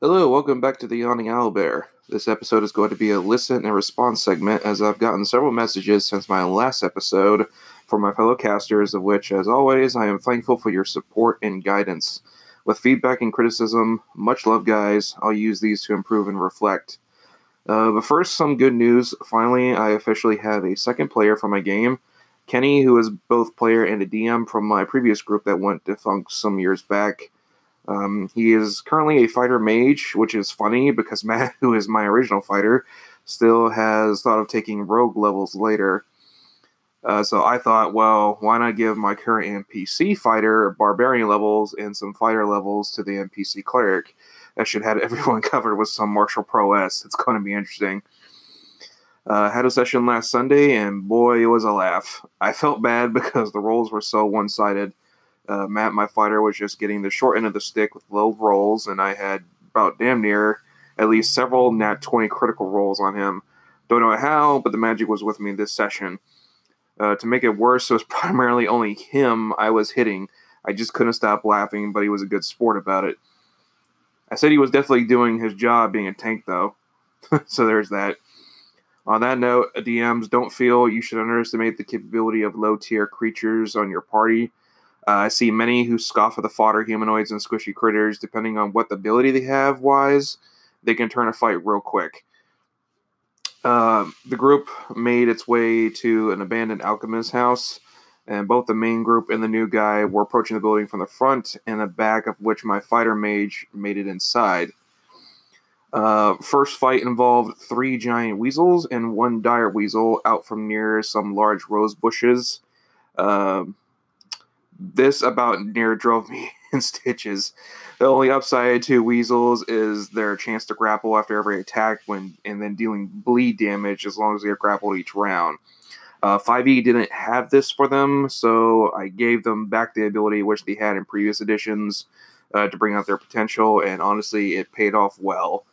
Hello, welcome back to the Yawning Owlbear. This episode is going to be a listen and response segment as I've gotten several messages since my last episode from my fellow casters, of which, as always, I am thankful for your support and guidance. With feedback and criticism, much love, guys. I'll use these to improve and reflect. Uh, but first, some good news. Finally, I officially have a second player for my game. Kenny, who is both player and a DM from my previous group that went defunct some years back. Um, he is currently a fighter mage, which is funny because Matt, who is my original fighter, still has thought of taking rogue levels later. Uh, so I thought, well, why not give my current NPC fighter barbarian levels and some fighter levels to the NPC cleric? That should have everyone covered with some martial prowess. It's going to be interesting. Uh, had a session last Sunday, and boy, it was a laugh. I felt bad because the rolls were so one sided. Uh, Matt, my fighter, was just getting the short end of the stick with low rolls, and I had about damn near at least several nat 20 critical rolls on him. Don't know how, but the magic was with me this session. Uh, to make it worse, it was primarily only him I was hitting. I just couldn't stop laughing, but he was a good sport about it. I said he was definitely doing his job being a tank, though. so there's that. On that note, DMs don't feel you should underestimate the capability of low tier creatures on your party. Uh, I see many who scoff at the fodder humanoids and squishy critters. Depending on what ability they have, wise, they can turn a fight real quick. Uh, the group made its way to an abandoned alchemist's house, and both the main group and the new guy were approaching the building from the front and the back, of which my fighter mage made it inside. Uh, first fight involved three giant weasels and one dire weasel out from near some large rose bushes. Uh, this about near drove me in stitches. The only upside to weasels is their chance to grapple after every attack, when and then dealing bleed damage as long as they are grappled each round. Uh, 5e didn't have this for them, so I gave them back the ability which they had in previous editions uh, to bring out their potential, and honestly, it paid off well.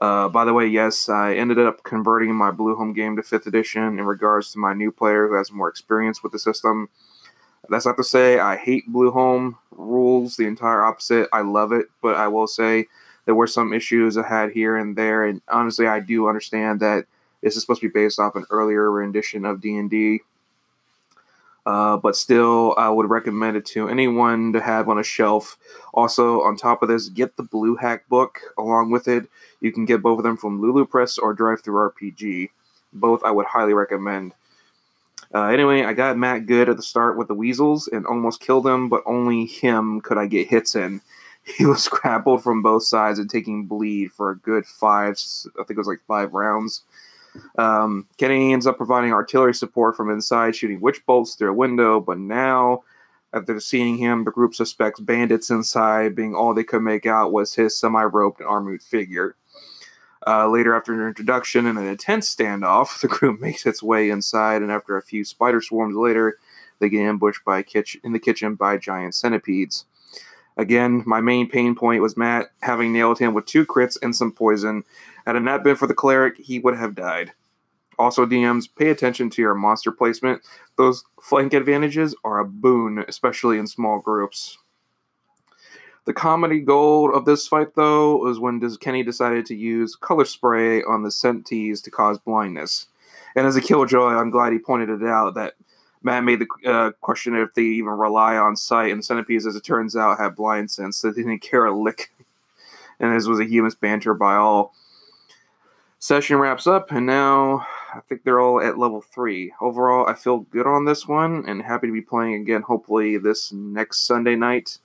Uh, by the way, yes, I ended up converting my Blueholme game to 5th edition in regards to my new player who has more experience with the system. That's not to say I hate Blueholme rules, the entire opposite. I love it, but I will say there were some issues I had here and there, and honestly, I do understand that this is supposed to be based off an earlier rendition of D and D. Uh, but still, I would recommend it to anyone to have on a shelf. Also, on top of this, get the Blue Hack book along with it. You can get both of them from Lulu Press or DriveThruRPG. Both I would highly recommend. Uh, anyway, I got Matt good at the start with the Weasels and almost killed him, but only him could I get hits in. He was grappled from both sides and taking bleed for a good five, I think it was like five rounds. Um, Kenny ends up providing artillery support from inside, shooting witch bolts through a window, but now, after seeing him, the group suspects bandits inside, being all they could make out was his semi roped armored figure. Uh, later, after an introduction and an intense standoff, the group makes its way inside, and after a few spider swarms later, they get ambushed by in the kitchen by giant centipedes. Again, my main pain point was Matt having nailed him with two crits and some poison. Had it not been for the cleric, he would have died. Also, DMs, pay attention to your monster placement. Those flank advantages are a boon, especially in small groups. The comedy gold of this fight, though, was when Kenny decided to use color spray on the Senties to cause blindness. And as a killjoy, I'm glad he pointed it out that Matt made the uh, question if they even rely on sight, and the centipedes, as it turns out, have blind sense, so they didn't care a lick. and this was a humorous banter by all. Session wraps up, and now I think they're all at level three. Overall, I feel good on this one, and happy to be playing again. Hopefully, this next Sunday night.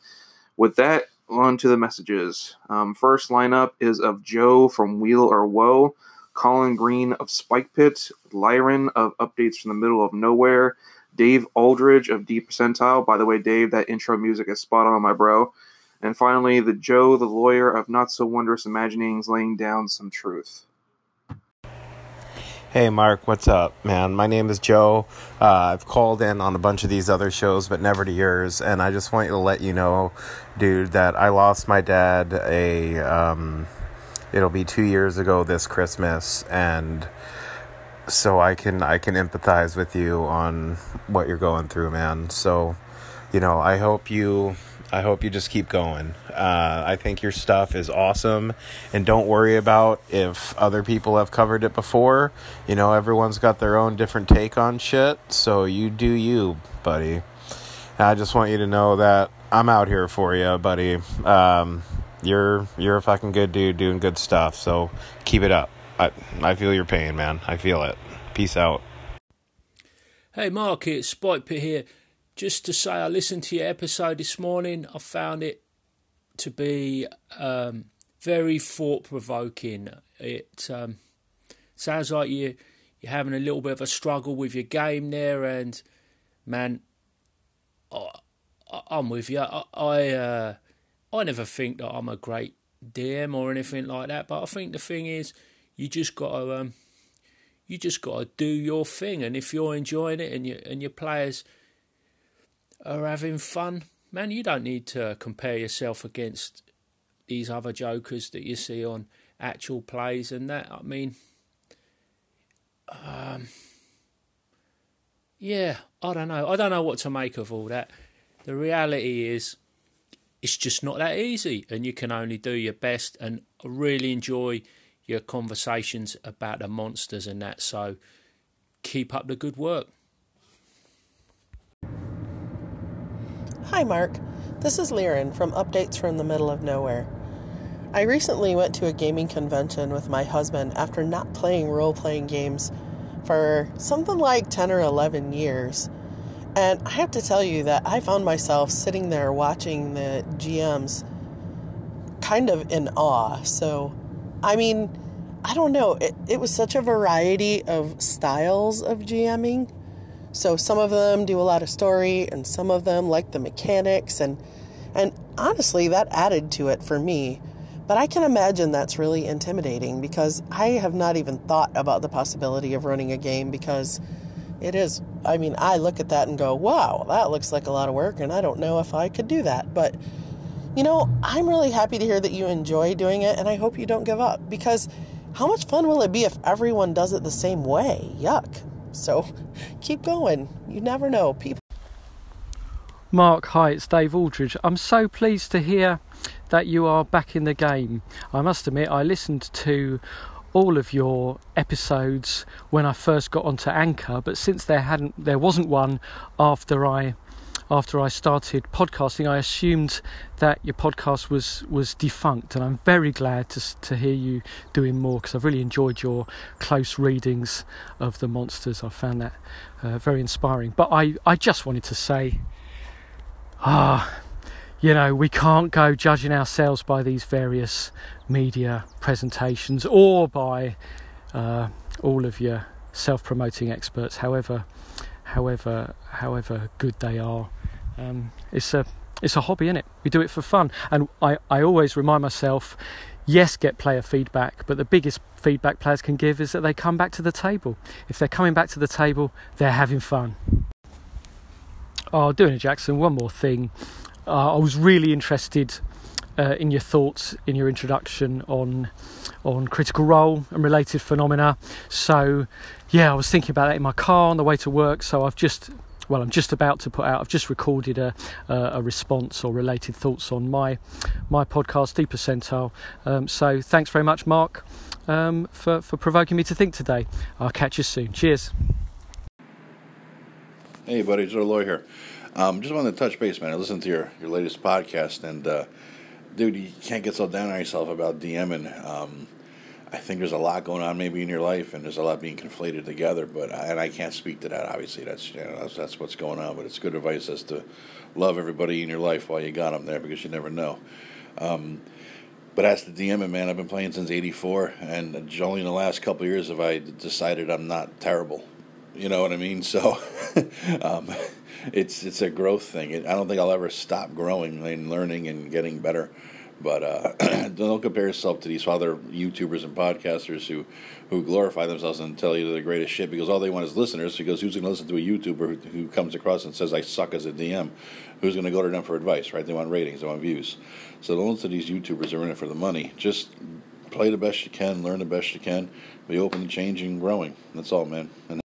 With that, on to the messages. Um, first lineup is of Joe from Wheel or Woe, Colin Green of Spike Pit, Lyron of Updates from the Middle of Nowhere, Dave Aldridge of Deep Percentile. By the way, Dave, that intro music is spot on, my bro. And finally, the Joe, the lawyer of Not So Wondrous Imaginings, laying down some truth. Hey, Mark, what's up, man? My name is Joe. Uh, I've called in on a bunch of these other shows, but never to yours. And I just want to let you know, dude, that I lost my dad a. Um, it'll be two years ago this Christmas, and so I can I can empathize with you on what you're going through, man. So, you know, I hope you I hope you just keep going. Uh, I think your stuff is awesome, and don't worry about if other people have covered it before. You know, everyone's got their own different take on shit, so you do you, buddy. And I just want you to know that I'm out here for you, buddy. Um, you're you're a fucking good dude doing good stuff, so keep it up. I I feel your pain, man. I feel it. Peace out. Hey, Mark, it's Spike Pit here. Just to say, I listened to your episode this morning. I found it to be um, very thought provoking. It um, sounds like you you're having a little bit of a struggle with your game there, and man, I, am with you. I I, uh, I never think that I'm a great DM or anything like that, but I think the thing is, you just got to um, you just got to do your thing, and if you're enjoying it and you and your players are having fun, man, you don't need to compare yourself against these other jokers that you see on actual plays and that. I mean, um, yeah, I don't know. I don't know what to make of all that. The reality is, it's just not that easy, and you can only do your best. And really enjoy your conversations about the monsters and that. So keep up the good work. Hi, Mark. This is Liren from Updates from the Middle of Nowhere. I recently went to a gaming convention with my husband after not playing role playing games for something like 10 or 11 years. And I have to tell you that I found myself sitting there watching the GMs kind of in awe. So, I mean, I don't know. It, it was such a variety of styles of GMing. So some of them do a lot of story, and some of them like the mechanics, and and honestly, that added to it for me. But I can imagine that's really intimidating because I have not even thought about the possibility of running a game because it is. I mean, I look at that and go, "Wow, that looks like a lot of work," and I don't know if I could do that, but. You know, I'm really happy to hear that you enjoy doing it, and I hope you don't give up because how much fun will it be if everyone does it the same way? Yuck. So keep going. You never know. People. Mark, hi, it's Dave Aldridge. I'm so pleased to hear that you are back in the game. I must admit, I listened to all of your episodes when I first got onto Anchor, but since there hadn't, there wasn't one after I after I started podcasting, I assumed that your podcast was was defunct, and I'm very glad to to hear you doing more because I've really enjoyed your close readings of the monsters. I found that uh, very inspiring. But I I just wanted to say, ah. You know, we can't go judging ourselves by these various media presentations or by uh, all of your self-promoting experts, however, however, however good they are um, it's a it's a hobby, is it? We do it for fun, and I, I always remind myself, yes, get player feedback, but the biggest feedback players can give is that they come back to the table. If they're coming back to the table, they're having fun. Oh, doing it, Jackson. One more thing. Uh, I was really interested uh, in your thoughts in your introduction on on critical role and related phenomena. So, yeah, I was thinking about that in my car on the way to work. So I've just well, I'm just about to put out. I've just recorded a, a response or related thoughts on my my podcast, Deep Percentile. Um, so thanks very much, Mark, um, for for provoking me to think today. I'll catch you soon. Cheers. Hey, buddy, Joe Loy here. Um, just wanted to touch base, man. I listened to your, your latest podcast, and uh, dude, you can't get so down on yourself about DMing. Um, I think there's a lot going on maybe in your life, and there's a lot being conflated together. But and I can't speak to that. Obviously, that's you know, that's, that's what's going on. But it's good advice as to love everybody in your life while you got them there, because you never know. Um, but as to DMing, man, I've been playing since '84, and only in the last couple years have I decided I'm not terrible. You know what I mean? So, um, it's it's a growth thing. I don't think I'll ever stop growing and learning and getting better. But uh, don't compare yourself to these other YouTubers and podcasters who, who glorify themselves and tell you they're the greatest shit because all they want is listeners. Because who's going to listen to a YouTuber who, who comes across and says I suck as a DM? Who's going to go to them for advice? Right? They want ratings. They want views. So don't listen to these YouTubers are in it for the money. Just play the best you can, learn the best you can, be open to changing, growing. That's all, man. And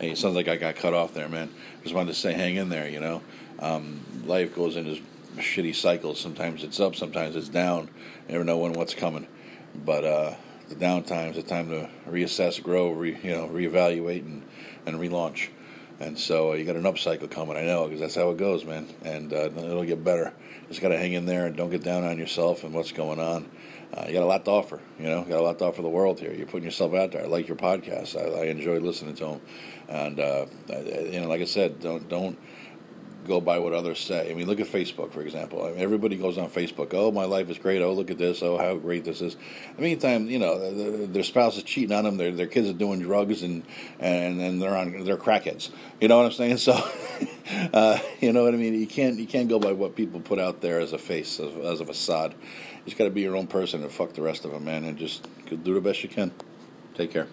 hey, it sounds like I got cut off there, man. Just wanted to say, hang in there. You know, um, life goes in as shitty cycles. Sometimes it's up, sometimes it's down. You never know when what's coming. But uh, the downtime is the time to reassess, grow, re, you know, reevaluate, and, and relaunch. And so uh, you got an upcycle coming, I know, because that's how it goes, man. And uh, it'll get better. Just got to hang in there and don't get down on yourself and what's going on. Uh, you got a lot to offer, you know, got a lot to offer the world here. You're putting yourself out there. I like your podcast. I, I enjoy listening to them. And, uh, you know, like I said, don't, don't, go by what others say. I mean, look at Facebook, for example. I mean, everybody goes on Facebook. Oh, my life is great. Oh, look at this. Oh, how great this is. In the meantime, you know, their spouse is cheating on them. Their their kids are doing drugs and and and they're on they're crackheads. You know what I'm saying? So, uh, you know what I mean. You can't you can't go by what people put out there as a face as, as a facade. You just got to be your own person and fuck the rest of them, man, and just do the best you can. Take care.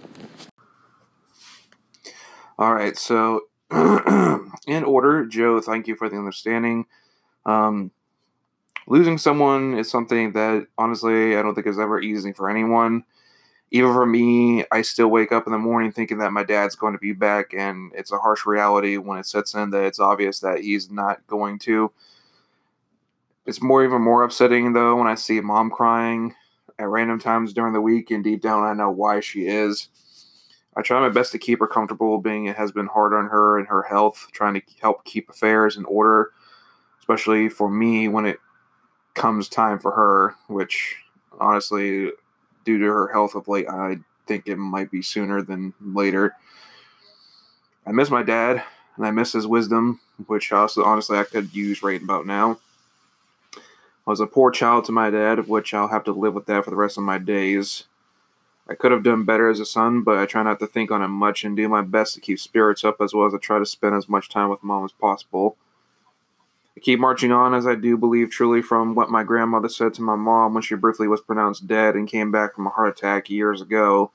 All right, so in order, Joe, thank you for the understanding. Um, losing someone is something that honestly I don't think is ever easy for anyone. Even for me, I still wake up in the morning thinking that my dad's going to be back, and it's a harsh reality when it sets in that it's obvious that he's not going to. It's more even more upsetting though when I see mom crying at random times during the week, and deep down I know why she is. I try my best to keep her comfortable, being it has been hard on her and her health, trying to help keep affairs in order, especially for me when it comes time for her, which honestly, due to her health of late, I think it might be sooner than later. I miss my dad, and I miss his wisdom, which also honestly I could use right about now. I was a poor child to my dad, which I'll have to live with that for the rest of my days. I could have done better as a son, but I try not to think on it much and do my best to keep spirits up as well as I try to spend as much time with mom as possible. I keep marching on as I do believe truly from what my grandmother said to my mom when she briefly was pronounced dead and came back from a heart attack years ago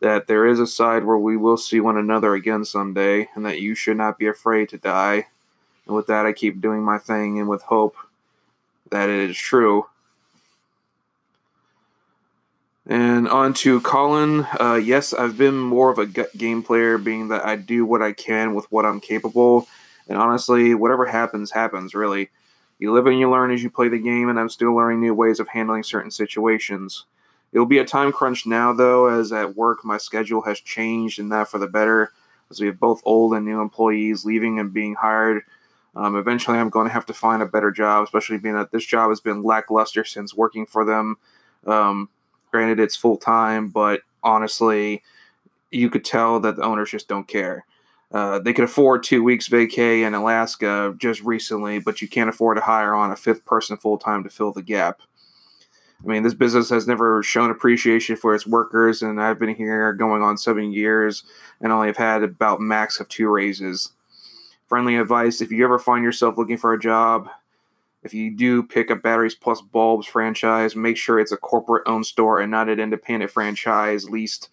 that there is a side where we will see one another again someday and that you should not be afraid to die. And with that, I keep doing my thing and with hope that it is true. And on to Colin. Uh, yes, I've been more of a gut game player, being that I do what I can with what I'm capable. And honestly, whatever happens, happens, really. You live and you learn as you play the game, and I'm still learning new ways of handling certain situations. It'll be a time crunch now, though, as at work my schedule has changed, and that for the better, as we have both old and new employees leaving and being hired. Um, eventually, I'm going to have to find a better job, especially being that this job has been lackluster since working for them. Um, Granted, it's full time, but honestly, you could tell that the owners just don't care. Uh, they could afford two weeks vacay in Alaska just recently, but you can't afford to hire on a fifth person full time to fill the gap. I mean, this business has never shown appreciation for its workers, and I've been here going on seven years and only have had about max of two raises. Friendly advice if you ever find yourself looking for a job, if you do pick up Batteries Plus Bulbs franchise, make sure it's a corporate owned store and not an independent franchise. Least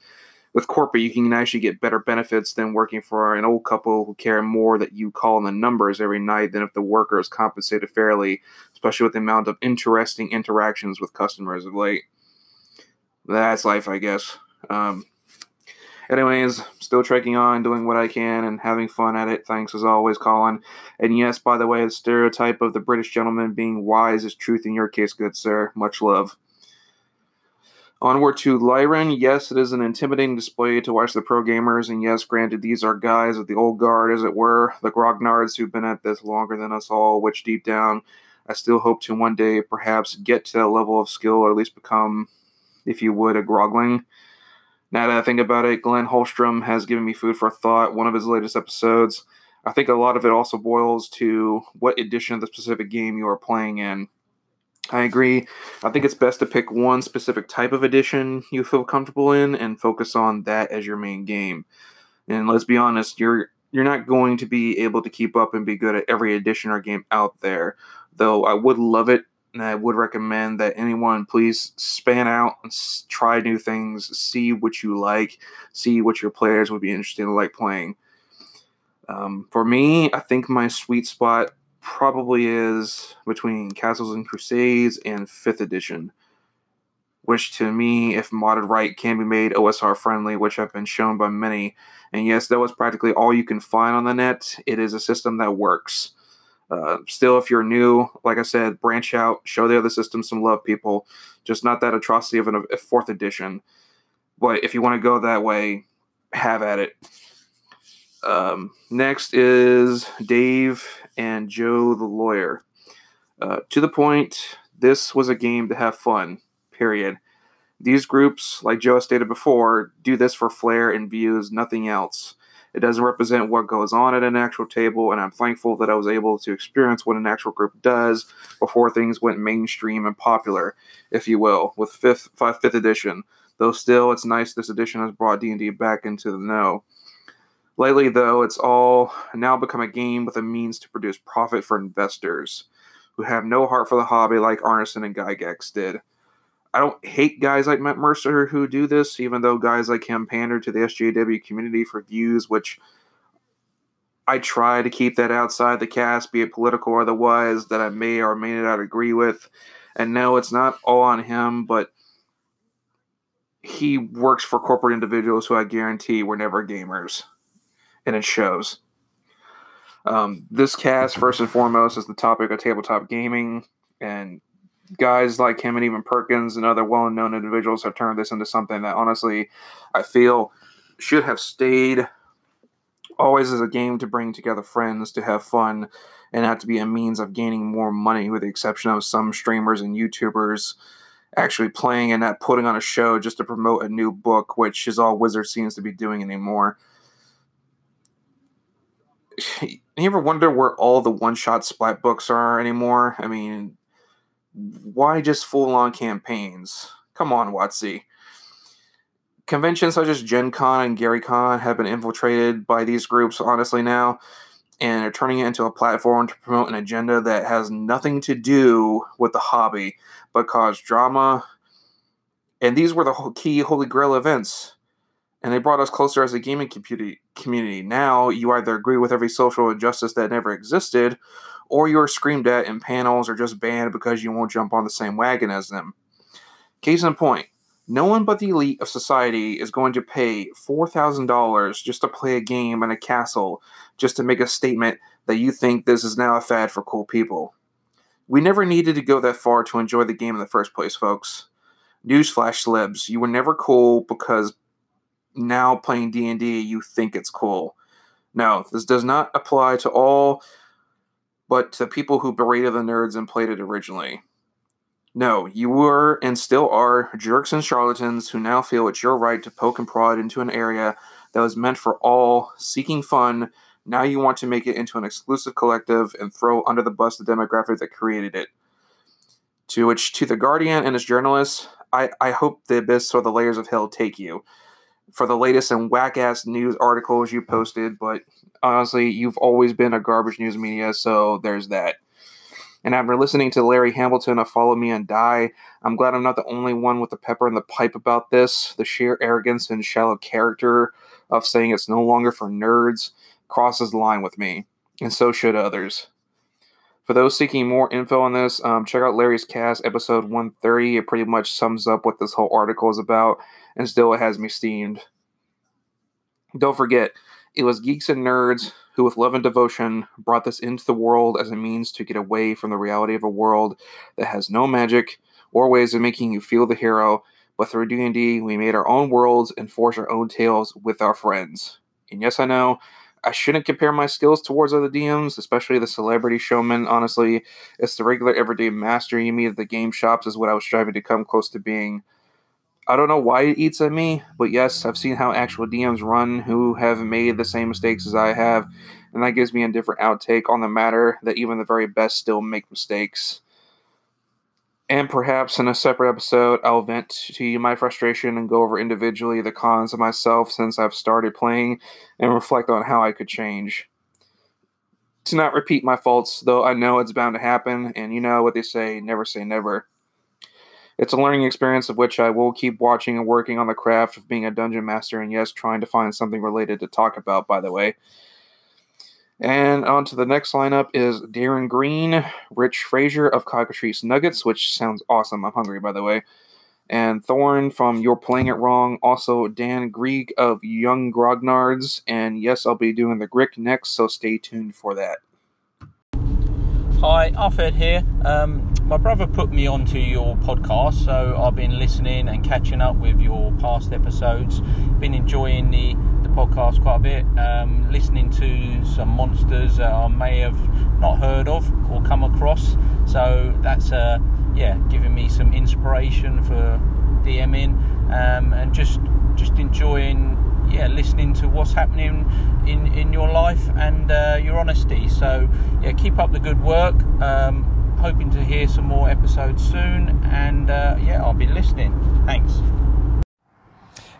with corporate, you can actually get better benefits than working for an old couple who care more that you call in the numbers every night than if the worker is compensated fairly, especially with the amount of interesting interactions with customers of late. That's life, I guess. Um, anyways, still trekking on, doing what I can, and having fun at it. Thanks as always, Colin. And yes, by the way, the stereotype of the British gentleman being wise is truth in your case, good sir. Much love. Onward to Lyran. Yes, it is an intimidating display to watch the pro gamers, and yes, granted, these are guys of the old guard, as it were, the grognards who've been at this longer than us all, which deep down, I still hope to one day perhaps get to that level of skill, or at least become, if you would, a grogling. Now that I think about it, Glenn Holstrom has given me food for thought. One of his latest episodes. I think a lot of it also boils to what edition of the specific game you are playing in. I agree. I think it's best to pick one specific type of edition you feel comfortable in and focus on that as your main game. And let's be honest, you're you're not going to be able to keep up and be good at every edition or game out there. Though I would love it and I would recommend that anyone please span out and try new things, see what you like, see what your players would be interested in like playing. Um, for me, I think my sweet spot probably is between Castles and Crusades and 5th edition, which to me, if modded right, can be made OSR friendly, which have been shown by many. And yes, that was practically all you can find on the net. It is a system that works. Uh, still, if you're new, like I said, branch out, show the other systems some love, people. Just not that atrocity of an, a fourth edition. But if you want to go that way, have at it. Um, next is Dave and Joe the lawyer. Uh, to the point, this was a game to have fun, period. These groups, like Joe stated before, do this for flair and views, nothing else. It doesn't represent what goes on at an actual table, and I'm thankful that I was able to experience what an actual group does before things went mainstream and popular, if you will, with fifth, five, fifth edition. Though still, it's nice this edition has brought D&D back into the know. Lately, though, it's all now become a game with a means to produce profit for investors who have no heart for the hobby like Arneson and Gygax did. I don't hate guys like Matt Mercer who do this, even though guys like him pander to the SJW community for views, which I try to keep that outside the cast, be it political or otherwise, that I may or may not agree with. And no, it's not all on him, but he works for corporate individuals who I guarantee were never gamers. And it shows. Um, this cast, first and foremost, is the topic of tabletop gaming, and guys like him and even Perkins and other well known individuals have turned this into something that honestly I feel should have stayed always as a game to bring together friends to have fun and not to be a means of gaining more money, with the exception of some streamers and YouTubers actually playing and not putting on a show just to promote a new book, which is all Wizard seems to be doing anymore. You ever wonder where all the one shot splat books are anymore? I mean, why just full on campaigns? Come on, WotC. Conventions such as Gen Con and Gary Con have been infiltrated by these groups, honestly, now, and are turning it into a platform to promote an agenda that has nothing to do with the hobby, but cause drama. And these were the key Holy Grail events. And they brought us closer as a gaming community. Now, you either agree with every social injustice that never existed, or you're screamed at in panels or just banned because you won't jump on the same wagon as them. Case in point, no one but the elite of society is going to pay $4,000 just to play a game in a castle just to make a statement that you think this is now a fad for cool people. We never needed to go that far to enjoy the game in the first place, folks. Newsflash slibs, you were never cool because now playing D&D you think it's cool. No, this does not apply to all but to people who berated the nerds and played it originally. No, you were and still are jerks and charlatans who now feel it's your right to poke and prod into an area that was meant for all, seeking fun. Now you want to make it into an exclusive collective and throw under the bus the demographic that created it. To which, to the Guardian and its journalists, I, I hope the abyss or the layers of hell take you for the latest and whack ass news articles you posted, but honestly, you've always been a garbage news media, so there's that. And after listening to Larry Hamilton of Follow Me and Die, I'm glad I'm not the only one with the pepper in the pipe about this. The sheer arrogance and shallow character of saying it's no longer for nerds crosses the line with me, and so should others. For those seeking more info on this, um, check out Larry's cast, episode 130. It pretty much sums up what this whole article is about, and still it has me steamed. Don't forget, it was geeks and nerds who, with love and devotion, brought this into the world as a means to get away from the reality of a world that has no magic or ways of making you feel the hero. But through D&D, we made our own worlds and forged our own tales with our friends. And yes, I know I shouldn't compare my skills towards other DMs, especially the celebrity showman. Honestly, it's the regular everyday master you meet at the game shops is what I was striving to come close to being. I don't know why it eats at me, but yes, I've seen how actual DMs run who have made the same mistakes as I have, and that gives me a different outtake on the matter that even the very best still make mistakes. And perhaps in a separate episode, I'll vent to you my frustration and go over individually the cons of myself since I've started playing and reflect on how I could change. To not repeat my faults, though I know it's bound to happen, and you know what they say never say never. It's a learning experience of which I will keep watching and working on the craft of being a dungeon master, and yes, trying to find something related to talk about, by the way. And on to the next lineup is Darren Green, Rich Frazier of Cockatrice Nuggets, which sounds awesome. I'm hungry, by the way. And Thorn from You're Playing It Wrong. Also, Dan Grieg of Young Grognards. And yes, I'll be doing the Grick next, so stay tuned for that. Hi, Alfred here. Um, my brother put me onto your podcast, so I've been listening and catching up with your past episodes. Been enjoying the, the podcast quite a bit. Um, listening to some monsters that I may have not heard of or come across. So that's uh, yeah, giving me some inspiration for DMing um, and just just enjoying yeah listening to what's happening in in your life and uh, your honesty. So yeah, keep up the good work. Um, hoping to hear some more episodes soon, and uh, yeah, I'll be listening. Thanks.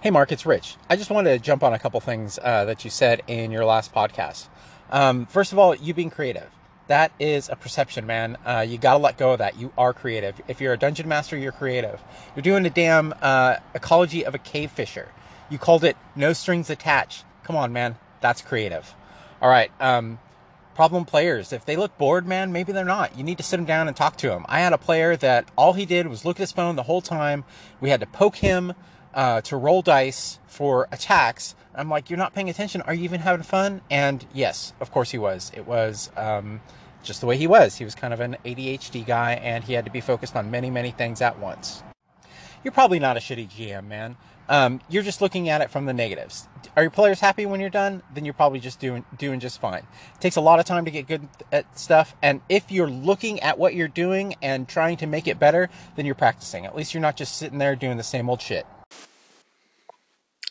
Hey, Mark, it's Rich. I just wanted to jump on a couple things uh, that you said in your last podcast. Um, first of all, you being creative. That is a perception, man. Uh, you got to let go of that. You are creative. If you're a dungeon master, you're creative. You're doing the damn uh, ecology of a cave fisher. You called it no strings attached. Come on, man. That's creative. All right. Um, problem players. If they look bored, man, maybe they're not. You need to sit them down and talk to them. I had a player that all he did was look at his phone the whole time. We had to poke him uh, to roll dice for attacks. I'm like, you're not paying attention. Are you even having fun? And yes, of course he was. It was um, just the way he was. He was kind of an ADHD guy, and he had to be focused on many, many things at once. You're probably not a shitty GM, man. Um, you're just looking at it from the negatives. Are your players happy when you're done? Then you're probably just doing doing just fine. It takes a lot of time to get good at stuff, and if you're looking at what you're doing and trying to make it better, then you're practicing. At least you're not just sitting there doing the same old shit.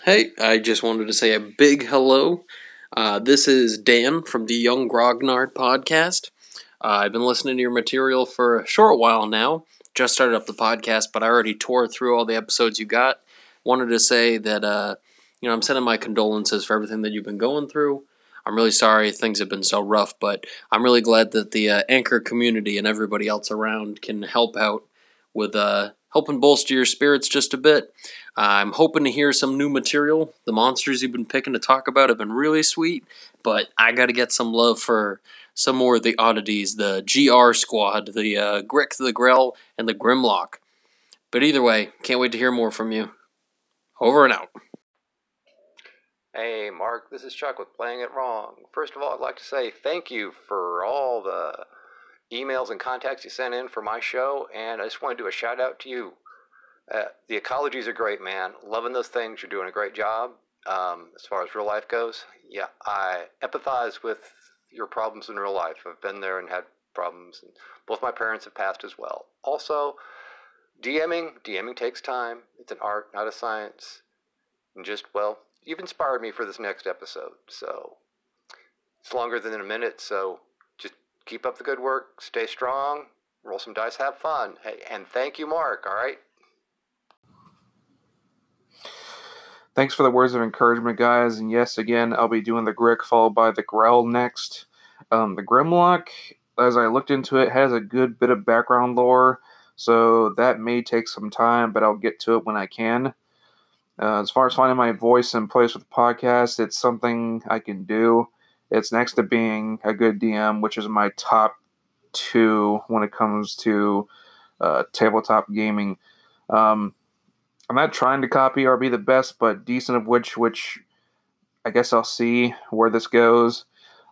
Hey, I just wanted to say a big hello. Uh, this is Dan from the Young Grognard podcast. Uh, I've been listening to your material for a short while now. Just started up the podcast, but I already tore through all the episodes you got. Wanted to say that uh, you know I'm sending my condolences for everything that you've been going through. I'm really sorry things have been so rough, but I'm really glad that the uh, Anchor community and everybody else around can help out with uh, helping bolster your spirits just a bit. I'm hoping to hear some new material. The monsters you've been picking to talk about have been really sweet, but I got to get some love for some more of the oddities the GR squad, the uh, Grick, the Grell, and the Grimlock. But either way, can't wait to hear more from you. Over and out. Hey, Mark, this is Chuck with Playing It Wrong. First of all, I'd like to say thank you for all the emails and contacts you sent in for my show, and I just want to do a shout out to you. Uh, the ecologies are great, man. Loving those things. You're doing a great job um, as far as real life goes. Yeah, I empathize with your problems in real life. I've been there and had problems, and both my parents have passed as well. Also, DMing, DMing takes time. It's an art, not a science. And just, well, you've inspired me for this next episode. So it's longer than a minute, so just keep up the good work, stay strong, roll some dice, have fun. Hey, and thank you, Mark, all right? Thanks for the words of encouragement, guys. And yes, again, I'll be doing the Grick followed by the Grell next. Um, the Grimlock, as I looked into it, has a good bit of background lore, so that may take some time, but I'll get to it when I can. Uh, as far as finding my voice and place with the podcast, it's something I can do. It's next to being a good DM, which is my top two when it comes to uh, tabletop gaming. Um, I'm not trying to copy or be the best, but decent of which, which I guess I'll see where this goes.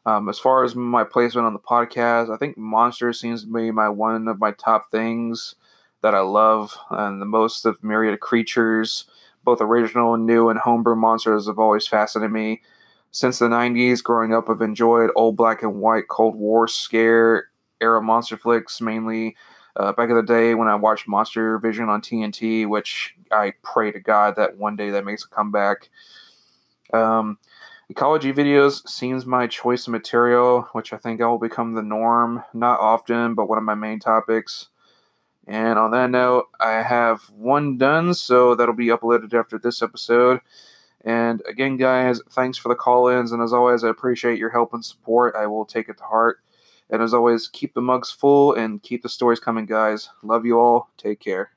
Um, as far as my placement on the podcast, I think Monster seems to be my one of my top things that I love, and the most of myriad creatures, both original and new, and homebrew monsters have always fascinated me. Since the 90s, growing up, I've enjoyed old black and white Cold War scare era monster flicks, mainly uh, back in the day when I watched Monster Vision on TNT, which I pray to God that one day that makes a comeback. Um, ecology videos seems my choice of material, which I think I will become the norm. Not often, but one of my main topics. And on that note, I have one done, so that'll be uploaded after this episode. And again, guys, thanks for the call ins. And as always, I appreciate your help and support. I will take it to heart. And as always, keep the mugs full and keep the stories coming, guys. Love you all. Take care.